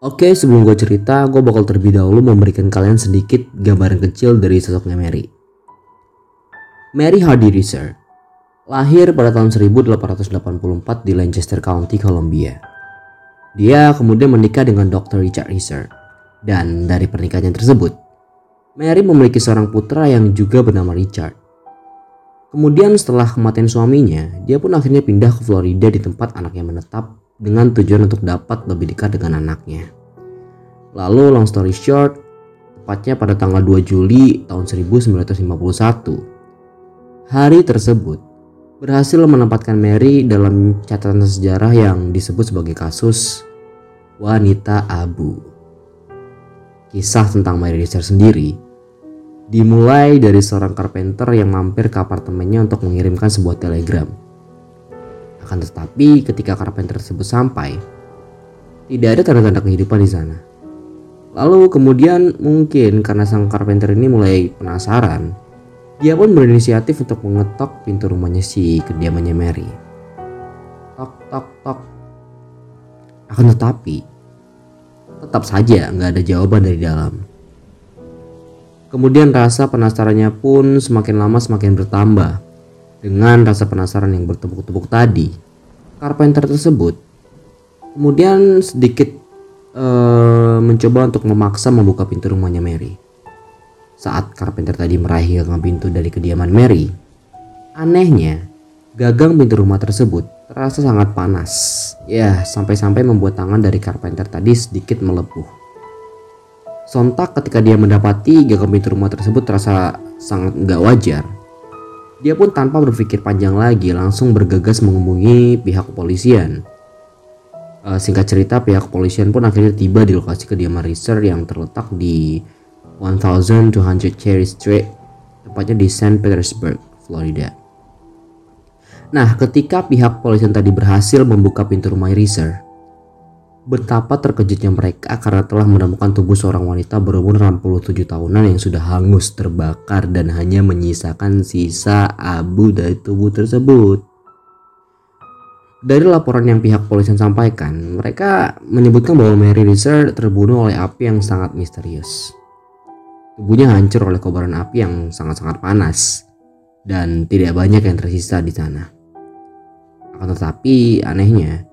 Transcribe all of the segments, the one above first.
Oke, sebelum gue cerita, gue bakal terlebih dahulu memberikan kalian sedikit gambaran kecil dari sosoknya Mary. Mary Hardy Reeser lahir pada tahun 1884 di Lancaster County, Columbia. Dia kemudian menikah dengan Dr. Richard Reeser, dan dari pernikahannya tersebut, Mary memiliki seorang putra yang juga bernama Richard. Kemudian setelah kematian suaminya, dia pun akhirnya pindah ke Florida di tempat anaknya menetap dengan tujuan untuk dapat lebih dekat dengan anaknya. Lalu long story short, tepatnya pada tanggal 2 Juli tahun 1951, hari tersebut berhasil menempatkan Mary dalam catatan sejarah yang disebut sebagai kasus wanita abu. Kisah tentang Mary Richard sendiri dimulai dari seorang carpenter yang mampir ke apartemennya untuk mengirimkan sebuah telegram akan tetapi ketika Carpenter tersebut sampai, tidak ada tanda-tanda kehidupan di sana. Lalu kemudian mungkin karena sang Carpenter ini mulai penasaran, dia pun berinisiatif untuk mengetok pintu rumahnya si kediamannya Mary. Tok tok tok. Akan tetapi, tetap saja nggak ada jawaban dari dalam. Kemudian rasa penasarannya pun semakin lama semakin bertambah dengan rasa penasaran yang bertepuk-tepuk tadi, Carpenter tersebut kemudian sedikit uh, mencoba untuk memaksa membuka pintu rumahnya Mary. Saat Carpenter tadi meraih gagang pintu dari kediaman Mary, anehnya gagang pintu rumah tersebut terasa sangat panas. Ya, sampai-sampai membuat tangan dari Carpenter tadi sedikit melepuh. Sontak ketika dia mendapati gagang pintu rumah tersebut terasa sangat nggak wajar, dia pun tanpa berpikir panjang lagi langsung bergegas menghubungi pihak kepolisian. Uh, singkat cerita pihak kepolisian pun akhirnya tiba di lokasi kediaman Reeser yang terletak di 1200 Cherry Street, tepatnya di St. Petersburg, Florida. Nah, ketika pihak kepolisian tadi berhasil membuka pintu rumah Reeser, Betapa terkejutnya mereka karena telah menemukan tubuh seorang wanita berumur 67 tahunan yang sudah hangus terbakar dan hanya menyisakan sisa abu dari tubuh tersebut. Dari laporan yang pihak polisian sampaikan, mereka menyebutkan bahwa Mary Reeser terbunuh oleh api yang sangat misterius. Tubuhnya hancur oleh kobaran api yang sangat-sangat panas dan tidak banyak yang tersisa di sana. Akan tetapi anehnya,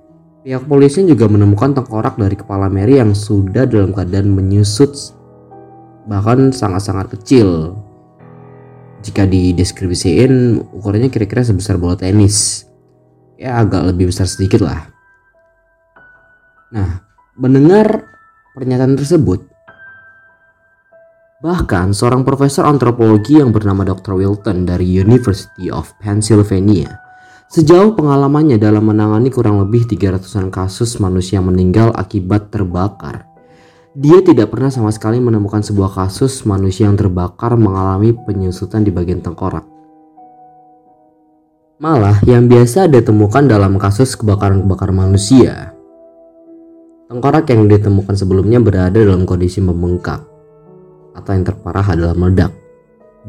Pihak polisi juga menemukan tengkorak dari kepala Mary yang sudah dalam keadaan menyusut bahkan sangat-sangat kecil. Jika dideskripsiin ukurannya kira-kira sebesar bola tenis. Ya agak lebih besar sedikit lah. Nah, mendengar pernyataan tersebut, bahkan seorang profesor antropologi yang bernama Dr. Wilton dari University of Pennsylvania Sejauh pengalamannya dalam menangani kurang lebih 300-an kasus manusia meninggal akibat terbakar, dia tidak pernah sama sekali menemukan sebuah kasus manusia yang terbakar mengalami penyusutan di bagian tengkorak. Malah yang biasa ditemukan dalam kasus kebakaran-kebakaran manusia, tengkorak yang ditemukan sebelumnya berada dalam kondisi membengkak atau yang terparah adalah meledak,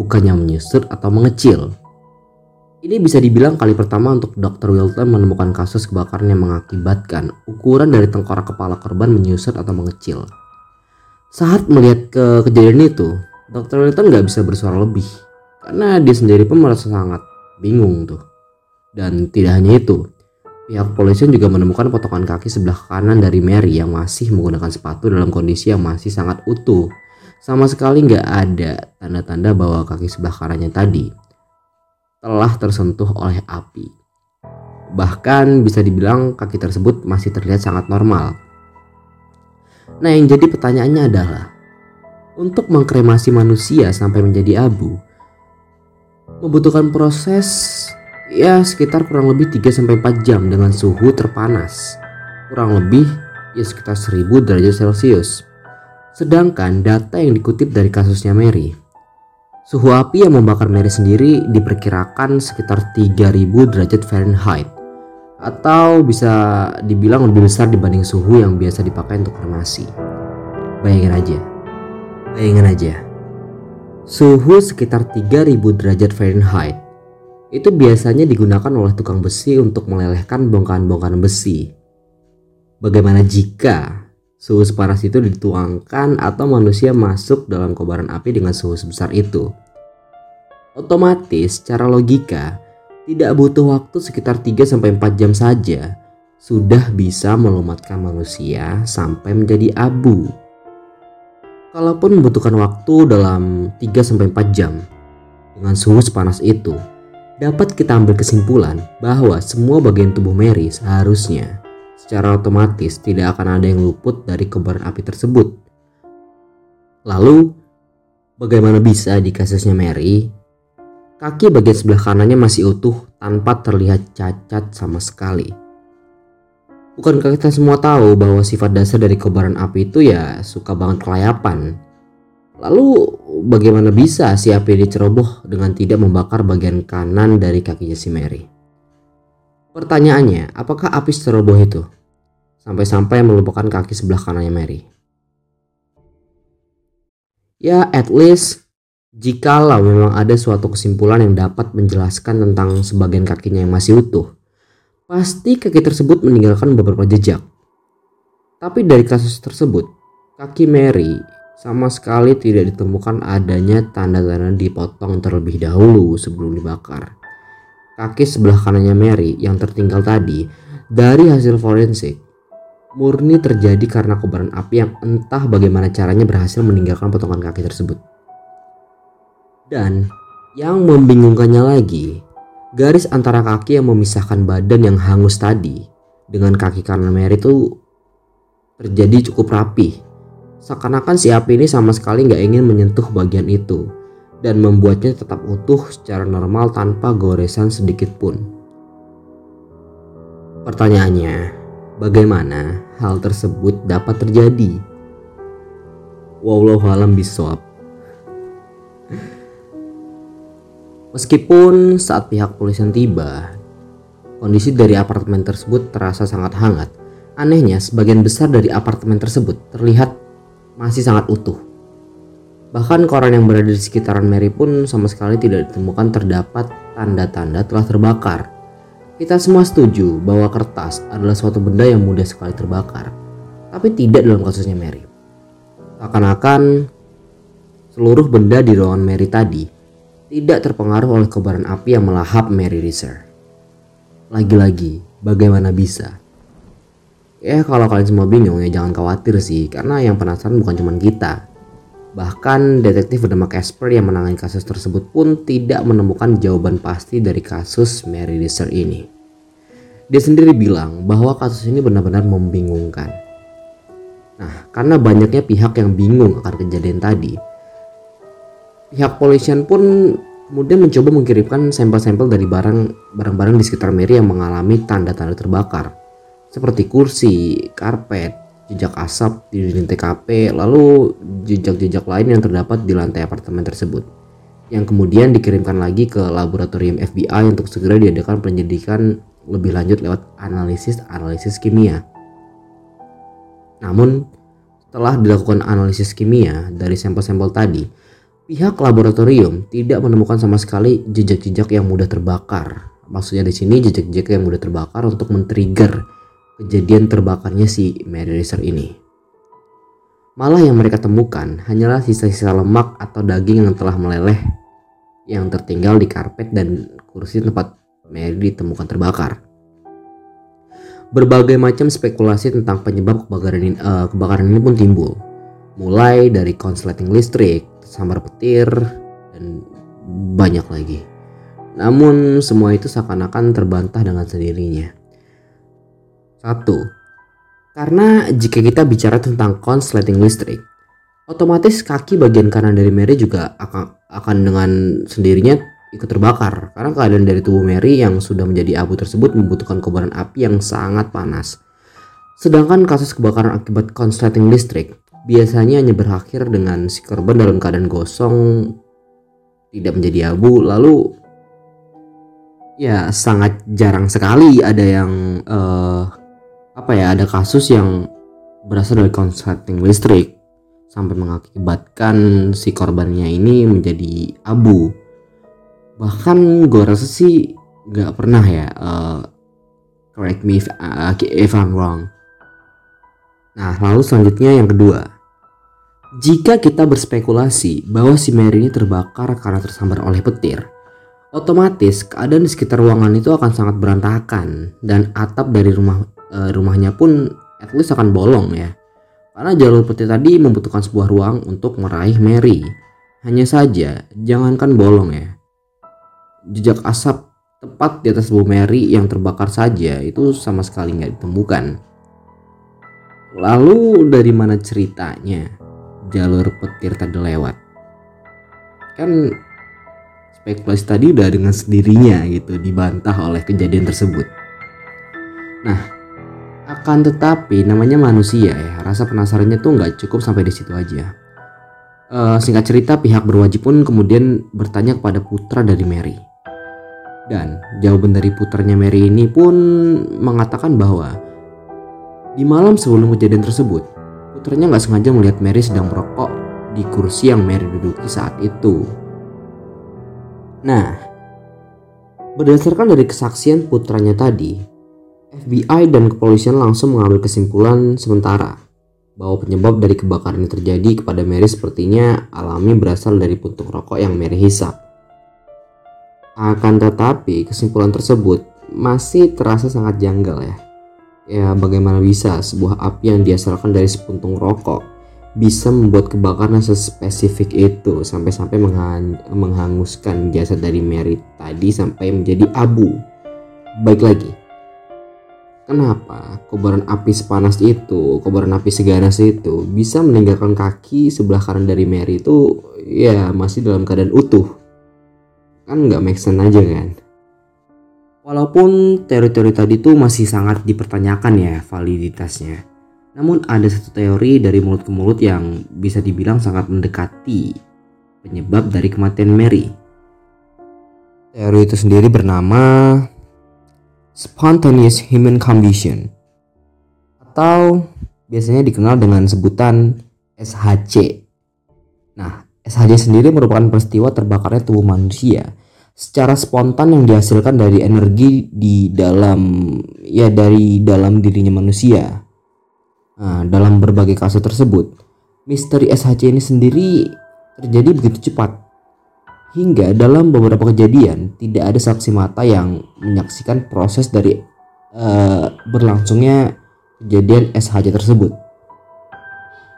bukannya menyusut atau mengecil. Ini bisa dibilang kali pertama untuk Dr. Wilton menemukan kasus kebakaran yang mengakibatkan ukuran dari tengkorak kepala korban menyusut atau mengecil. Saat melihat ke kejadian itu, Dr. Wilton nggak bisa bersuara lebih karena dia sendiri pun merasa sangat bingung tuh. Dan tidak hanya itu, pihak polisian juga menemukan potongan kaki sebelah kanan dari Mary yang masih menggunakan sepatu dalam kondisi yang masih sangat utuh. Sama sekali nggak ada tanda-tanda bahwa kaki sebelah kanannya tadi telah tersentuh oleh api. Bahkan bisa dibilang kaki tersebut masih terlihat sangat normal. Nah, yang jadi pertanyaannya adalah, untuk mengkremasi manusia sampai menjadi abu, membutuhkan proses ya sekitar kurang lebih 3-4 jam dengan suhu terpanas. Kurang lebih ya sekitar 1000 derajat Celcius. Sedangkan data yang dikutip dari kasusnya Mary Suhu api yang membakar Mary sendiri diperkirakan sekitar 3000 derajat Fahrenheit atau bisa dibilang lebih besar dibanding suhu yang biasa dipakai untuk kremasi. Bayangin aja. Bayangin aja. Suhu sekitar 3000 derajat Fahrenheit itu biasanya digunakan oleh tukang besi untuk melelehkan bongkahan-bongkahan besi. Bagaimana jika suhu sepanas itu dituangkan atau manusia masuk dalam kobaran api dengan suhu sebesar itu. Otomatis secara logika tidak butuh waktu sekitar 3-4 jam saja sudah bisa melumatkan manusia sampai menjadi abu. Kalaupun membutuhkan waktu dalam 3-4 jam dengan suhu sepanas itu, dapat kita ambil kesimpulan bahwa semua bagian tubuh Mary seharusnya secara otomatis tidak akan ada yang luput dari kobaran api tersebut. Lalu, bagaimana bisa di kasusnya Mary, kaki bagian sebelah kanannya masih utuh tanpa terlihat cacat sama sekali? Bukankah kita semua tahu bahwa sifat dasar dari kobaran api itu ya suka banget kelayapan? Lalu bagaimana bisa si api diceroboh dengan tidak membakar bagian kanan dari kakinya si Mary? Pertanyaannya, apakah api ceroboh itu? Sampai-sampai melupakan kaki sebelah kanannya Mary. Ya, at least jikalau memang ada suatu kesimpulan yang dapat menjelaskan tentang sebagian kakinya yang masih utuh, pasti kaki tersebut meninggalkan beberapa jejak. Tapi dari kasus tersebut, kaki Mary sama sekali tidak ditemukan adanya tanda-tanda dipotong terlebih dahulu sebelum dibakar. Kaki sebelah kanannya Mary yang tertinggal tadi dari hasil forensik murni terjadi karena kobaran api yang entah bagaimana caranya berhasil meninggalkan potongan kaki tersebut. Dan yang membingungkannya lagi, garis antara kaki yang memisahkan badan yang hangus tadi dengan kaki kanan Mary itu terjadi cukup rapi Seakan-akan si api ini sama sekali nggak ingin menyentuh bagian itu dan membuatnya tetap utuh secara normal tanpa goresan sedikit pun. Pertanyaannya, bagaimana hal tersebut dapat terjadi? Wallahu alam bisawab. Meskipun saat pihak polisian tiba, kondisi dari apartemen tersebut terasa sangat hangat. Anehnya, sebagian besar dari apartemen tersebut terlihat masih sangat utuh. Bahkan koran yang berada di sekitaran Mary pun sama sekali tidak ditemukan terdapat tanda-tanda telah terbakar. Kita semua setuju bahwa kertas adalah suatu benda yang mudah sekali terbakar, tapi tidak dalam kasusnya Mary. Seakan-akan seluruh benda di ruangan Mary tadi tidak terpengaruh oleh kobaran api yang melahap Mary Reeser. Lagi-lagi, bagaimana bisa? Ya kalau kalian semua bingung ya jangan khawatir sih karena yang penasaran bukan cuma kita. Bahkan detektif bernama Casper yang menangani kasus tersebut pun tidak menemukan jawaban pasti dari kasus Mary Lister ini. Dia sendiri bilang bahwa kasus ini benar-benar membingungkan. Nah, karena banyaknya pihak yang bingung akan kejadian tadi, pihak polisian pun kemudian mencoba mengirimkan sampel-sampel dari barang barang-barang di sekitar Mary yang mengalami tanda-tanda terbakar seperti kursi, karpet, jejak asap di dinding TKP, lalu jejak-jejak lain yang terdapat di lantai apartemen tersebut. Yang kemudian dikirimkan lagi ke laboratorium FBI untuk segera diadakan penyelidikan lebih lanjut lewat analisis-analisis kimia. Namun, setelah dilakukan analisis kimia dari sampel-sampel tadi, pihak laboratorium tidak menemukan sama sekali jejak-jejak yang mudah terbakar. Maksudnya di sini jejak-jejak yang mudah terbakar untuk men-trigger kejadian terbakarnya si Mary Racer ini. Malah yang mereka temukan hanyalah sisa-sisa lemak atau daging yang telah meleleh yang tertinggal di karpet dan kursi tempat Mary ditemukan terbakar. Berbagai macam spekulasi tentang penyebab kebakaran ini, uh, kebakaran ini pun timbul. Mulai dari konsleting listrik, sambar petir, dan banyak lagi. Namun semua itu seakan-akan terbantah dengan sendirinya. Satu, karena jika kita bicara tentang konsleting listrik, otomatis kaki bagian kanan dari Mary juga akan, akan dengan sendirinya ikut terbakar. Karena keadaan dari tubuh Mary yang sudah menjadi abu tersebut membutuhkan kobaran api yang sangat panas. Sedangkan kasus kebakaran akibat konsleting listrik biasanya hanya berakhir dengan si korban dalam keadaan gosong tidak menjadi abu. Lalu ya sangat jarang sekali ada yang uh, apa ya ada kasus yang berasal dari konsleting listrik sampai mengakibatkan si korbannya ini menjadi abu bahkan gue rasa sih nggak pernah ya uh, correct me if, uh, if I'm wrong Nah, lalu selanjutnya yang kedua. Jika kita berspekulasi bahwa si Mary ini terbakar karena tersambar oleh petir, otomatis keadaan di sekitar ruangan itu akan sangat berantakan dan atap dari rumah e, rumahnya pun at least akan bolong ya. Karena jalur petir tadi membutuhkan sebuah ruang untuk meraih Mary. Hanya saja, jangankan bolong ya. Jejak asap tepat di atas Bu Mary yang terbakar saja itu sama sekali nggak ditemukan. Lalu dari mana ceritanya jalur petir tadi lewat? Kan spekulasi tadi udah dengan sendirinya gitu dibantah oleh kejadian tersebut. Nah, akan tetapi namanya manusia ya, rasa penasarannya tuh nggak cukup sampai di situ aja. Uh, singkat cerita, pihak berwajib pun kemudian bertanya kepada putra dari Mary. Dan jawaban dari putranya Mary ini pun mengatakan bahwa di malam sebelum kejadian tersebut, putranya nggak sengaja melihat Mary sedang merokok di kursi yang Mary duduki saat itu. Nah, berdasarkan dari kesaksian putranya tadi, FBI dan kepolisian langsung mengambil kesimpulan sementara bahwa penyebab dari kebakaran yang terjadi kepada Mary sepertinya alami berasal dari puntung rokok yang Mary hisap. Akan tetapi, kesimpulan tersebut masih terasa sangat janggal ya. Ya, bagaimana bisa sebuah api yang diasalkan dari sepuntung rokok bisa membuat kebakaran sespesifik itu sampai-sampai menghanguskan jasad dari Mary tadi sampai menjadi abu. Baik lagi, kenapa kobaran api sepanas itu, kobaran api seganas itu bisa meninggalkan kaki sebelah kanan dari Mary itu ya masih dalam keadaan utuh. Kan nggak make sense aja kan? Walaupun teori-teori tadi tuh masih sangat dipertanyakan ya validitasnya namun ada satu teori dari mulut ke mulut yang bisa dibilang sangat mendekati penyebab dari kematian Mary. Teori itu sendiri bernama Spontaneous Human Combustion atau biasanya dikenal dengan sebutan SHC. Nah, SHC sendiri merupakan peristiwa terbakarnya tubuh manusia secara spontan yang dihasilkan dari energi di dalam ya dari dalam dirinya manusia Nah, dalam berbagai kasus tersebut, misteri SHC ini sendiri terjadi begitu cepat. Hingga dalam beberapa kejadian tidak ada saksi mata yang menyaksikan proses dari uh, berlangsungnya kejadian SHC tersebut.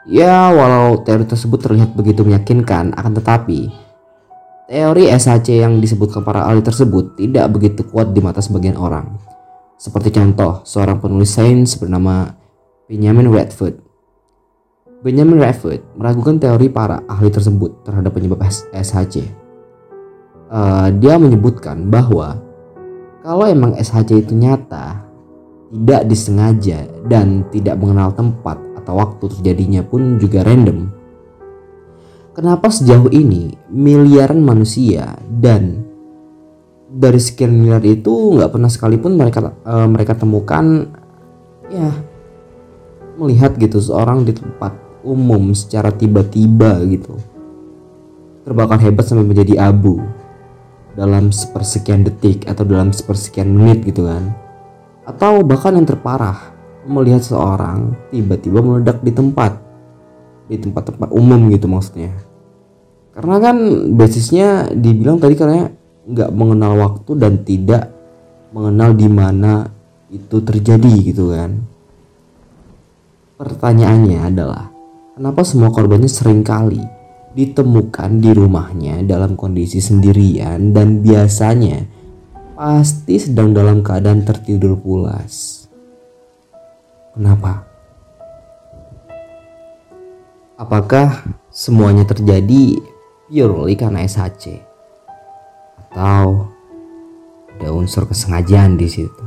Ya, walau teori tersebut terlihat begitu meyakinkan, akan tetapi teori SHC yang disebutkan para ahli tersebut tidak begitu kuat di mata sebagian orang. Seperti contoh, seorang penulis sains bernama Benjamin Redford. Benjamin Redford meragukan teori para ahli tersebut terhadap penyebab SHC. Uh, dia menyebutkan bahwa kalau emang SHC itu nyata, tidak disengaja dan tidak mengenal tempat atau waktu terjadinya pun juga random. Kenapa sejauh ini miliaran manusia dan dari sekian miliar itu nggak pernah sekalipun mereka uh, mereka temukan ya melihat gitu seorang di tempat umum secara tiba-tiba gitu terbakar hebat sampai menjadi abu dalam sepersekian detik atau dalam sepersekian menit gitu kan. Atau bahkan yang terparah melihat seorang tiba-tiba meledak di tempat. Di tempat-tempat umum gitu maksudnya. Karena kan basisnya dibilang tadi karena nggak mengenal waktu dan tidak mengenal di mana itu terjadi gitu kan. Pertanyaannya adalah, kenapa semua korbannya sering kali ditemukan di rumahnya dalam kondisi sendirian dan biasanya pasti sedang dalam keadaan tertidur pulas? Kenapa? Apakah semuanya terjadi purely karena SHC? Atau ada unsur kesengajaan di situ?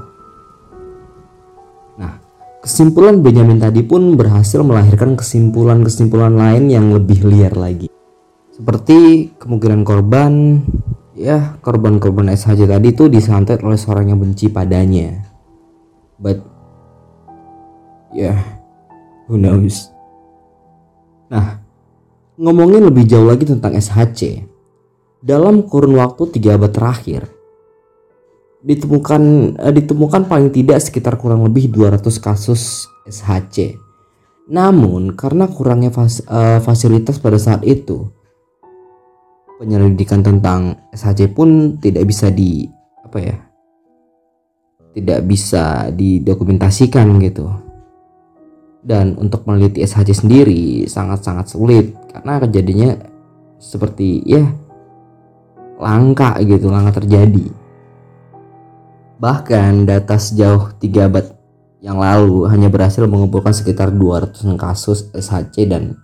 Nah, Kesimpulan Benjamin tadi pun berhasil melahirkan kesimpulan-kesimpulan lain yang lebih liar lagi. Seperti kemungkinan korban, ya korban-korban SHJ tadi itu disantet oleh seorang yang benci padanya. But, ya, yeah, who knows. Nah, ngomongin lebih jauh lagi tentang SHC. Dalam kurun waktu tiga abad terakhir, ditemukan uh, ditemukan paling tidak sekitar kurang lebih 200 kasus SHC Namun karena kurangnya fas, uh, fasilitas pada saat itu, penyelidikan tentang SHC pun tidak bisa di apa ya? tidak bisa didokumentasikan gitu. Dan untuk meneliti SHC sendiri sangat-sangat sulit karena kejadiannya seperti ya langka gitu, langka terjadi. Bahkan data sejauh 3 abad yang lalu hanya berhasil mengumpulkan sekitar 200 kasus SHC dan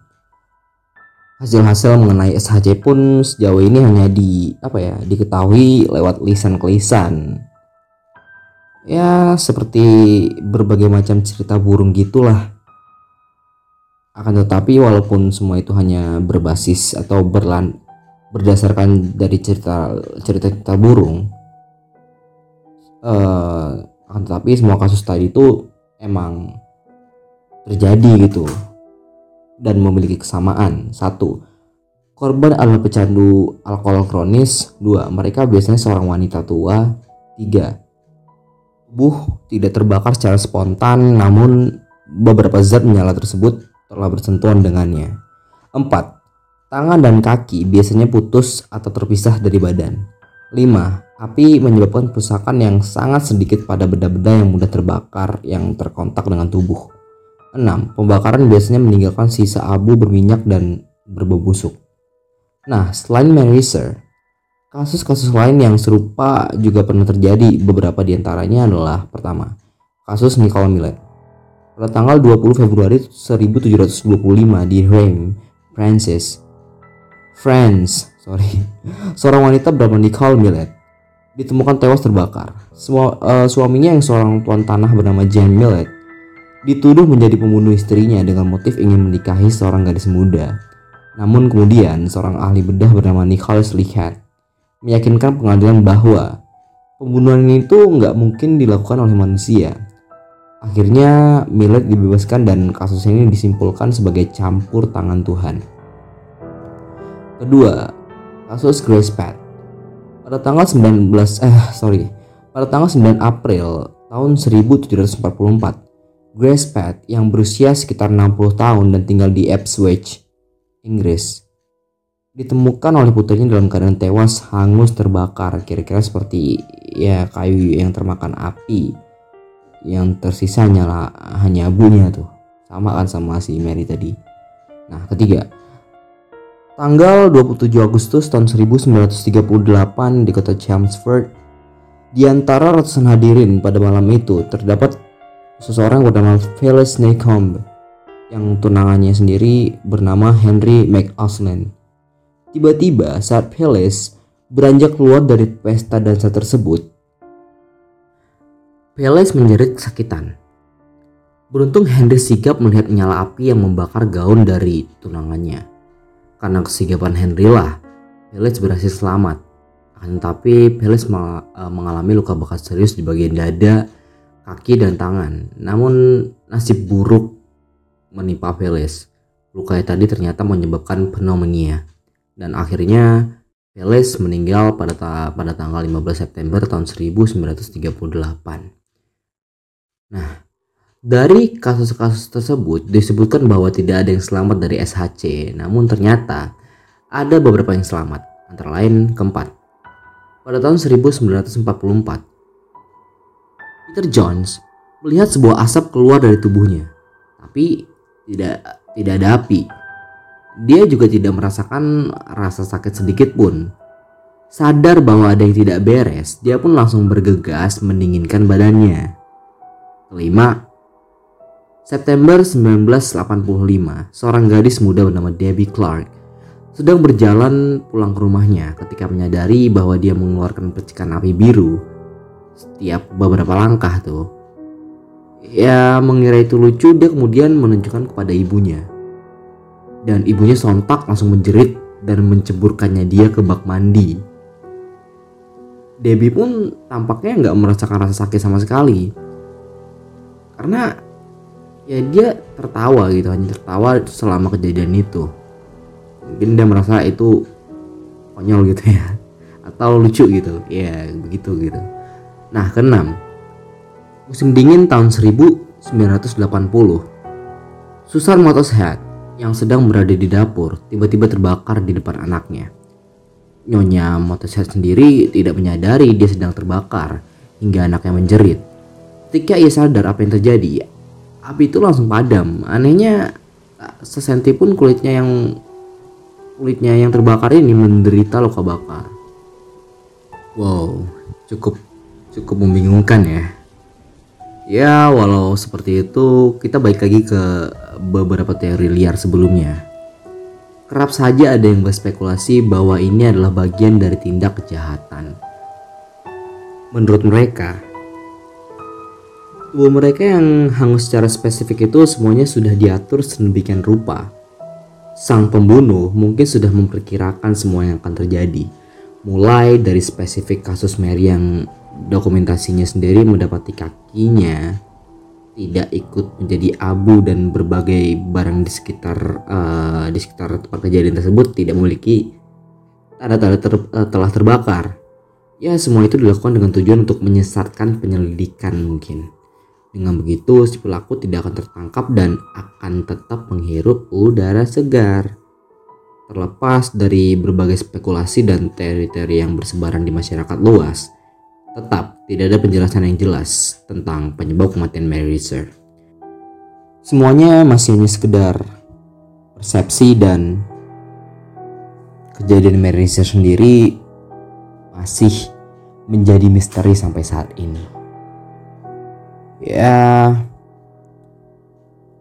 hasil-hasil mengenai SHC pun sejauh ini hanya di apa ya diketahui lewat lisan kelisan ya seperti berbagai macam cerita burung gitulah. Akan tetapi walaupun semua itu hanya berbasis atau berlan berdasarkan dari cerita cerita cerita burung uh, akan tetapi semua kasus tadi itu emang terjadi gitu dan memiliki kesamaan. Satu, korban adalah pecandu alkohol kronis. Dua, mereka biasanya seorang wanita tua. Tiga, tubuh tidak terbakar secara spontan, namun beberapa zat menyala tersebut telah bersentuhan dengannya. Empat, tangan dan kaki biasanya putus atau terpisah dari badan. Lima, Api menyebabkan kerusakan yang sangat sedikit pada benda-benda yang mudah terbakar yang terkontak dengan tubuh. 6. Pembakaran biasanya meninggalkan sisa abu berminyak dan berbau busuk. Nah, selain Meriser, kasus-kasus lain yang serupa juga pernah terjadi. Beberapa di antaranya adalah pertama, kasus Nicole Millet. Pada tanggal 20 Februari 1725 di Reims, Francis, France, sorry, seorang wanita bernama Nicole Millet ditemukan tewas terbakar. Semua, uh, suaminya yang seorang tuan tanah bernama Jane Millet dituduh menjadi pembunuh istrinya dengan motif ingin menikahi seorang gadis muda. Namun kemudian seorang ahli bedah bernama Nicholas Lihat meyakinkan pengadilan bahwa pembunuhan itu nggak mungkin dilakukan oleh manusia. Akhirnya Millet dibebaskan dan kasus ini disimpulkan sebagai campur tangan Tuhan. Kedua, kasus Grace Pat pada tanggal 19 eh sorry, pada tanggal 9 April tahun 1744, Grace Pat yang berusia sekitar 60 tahun dan tinggal di Ipswich, Inggris, ditemukan oleh putrinya dalam keadaan tewas hangus terbakar. Kira-kira seperti ya kayu yang termakan api yang tersisa nyala hanya abunya tuh. Sama kan sama si Mary tadi. Nah ketiga Tanggal 27 Agustus tahun 1938 di kota Chelmsford, di antara ratusan hadirin pada malam itu terdapat seseorang bernama Phyllis Nacombe yang tunangannya sendiri bernama Henry McAusland. Tiba-tiba saat Phyllis beranjak keluar dari pesta dansa tersebut, Phyllis menjerit kesakitan. Beruntung Henry sigap melihat nyala api yang membakar gaun dari tunangannya. Karena kesigapan Henry lah, Felix berhasil selamat. Akan tetapi Felix e, mengalami luka bakar serius di bagian dada, kaki, dan tangan. Namun nasib buruk menimpa Felix. Lukanya tadi ternyata menyebabkan pneumonia. Dan akhirnya Felix meninggal pada ta pada tanggal 15 September tahun 1938. Nah, dari kasus-kasus tersebut disebutkan bahwa tidak ada yang selamat dari SHC, namun ternyata ada beberapa yang selamat, antara lain keempat. Pada tahun 1944, Peter Jones melihat sebuah asap keluar dari tubuhnya, tapi tidak tidak ada api. Dia juga tidak merasakan rasa sakit sedikit pun. Sadar bahwa ada yang tidak beres, dia pun langsung bergegas mendinginkan badannya. Kelima, September 1985, seorang gadis muda bernama Debbie Clark sedang berjalan pulang ke rumahnya ketika menyadari bahwa dia mengeluarkan percikan api biru setiap beberapa langkah tuh. Ya mengira itu lucu dia kemudian menunjukkan kepada ibunya. Dan ibunya sontak langsung menjerit dan menceburkannya dia ke bak mandi. Debbie pun tampaknya nggak merasakan rasa sakit sama sekali. Karena ya dia tertawa gitu hanya tertawa selama kejadian itu. Mungkin dia merasa itu konyol gitu ya. Atau lucu gitu. Ya begitu gitu. Nah keenam. Musim dingin tahun 1980 Susan Motorhead yang sedang berada di dapur tiba-tiba terbakar di depan anaknya. Nyonya Motorhead sendiri tidak menyadari dia sedang terbakar hingga anaknya menjerit. Ketika ia sadar apa yang terjadi, api itu langsung padam. Anehnya sesenti pun kulitnya yang kulitnya yang terbakar ini menderita luka bakar. Wow, cukup cukup membingungkan ya. Ya, walau seperti itu, kita balik lagi ke beberapa teori liar sebelumnya. Kerap saja ada yang berspekulasi bahwa ini adalah bagian dari tindak kejahatan. Menurut mereka, tubuh mereka yang hangus secara spesifik itu semuanya sudah diatur sedemikian rupa. Sang pembunuh mungkin sudah memperkirakan semua yang akan terjadi, mulai dari spesifik kasus Mary yang dokumentasinya sendiri mendapati kakinya tidak ikut menjadi abu dan berbagai barang di sekitar uh, di sekitar tempat kejadian tersebut tidak memiliki tanda-tanda ter, uh, telah terbakar. Ya semua itu dilakukan dengan tujuan untuk menyesatkan penyelidikan mungkin. Dengan begitu si pelaku tidak akan tertangkap dan akan tetap menghirup udara segar. Terlepas dari berbagai spekulasi dan teori-teori yang bersebaran di masyarakat luas, Tetap tidak ada penjelasan yang jelas tentang penyebab kematian Mary Reeser. Semuanya masih hanya sekedar persepsi dan kejadian Mary Reeser sendiri masih menjadi misteri sampai saat ini. Ya,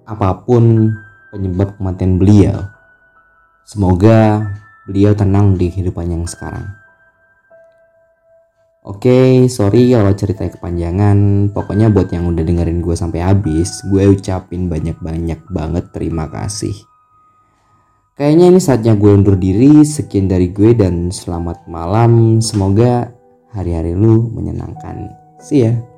apa pun penyebab kematian beliau, semoga beliau tenang di kehidupan yang sekarang. Oke, okay, sorry kalau ceritanya kepanjangan. Pokoknya buat yang udah dengerin gue sampai habis, gue ucapin banyak-banyak banget terima kasih. Kayaknya ini saatnya gue undur diri. Sekian dari gue dan selamat malam. Semoga hari-hari lu menyenangkan. See ya.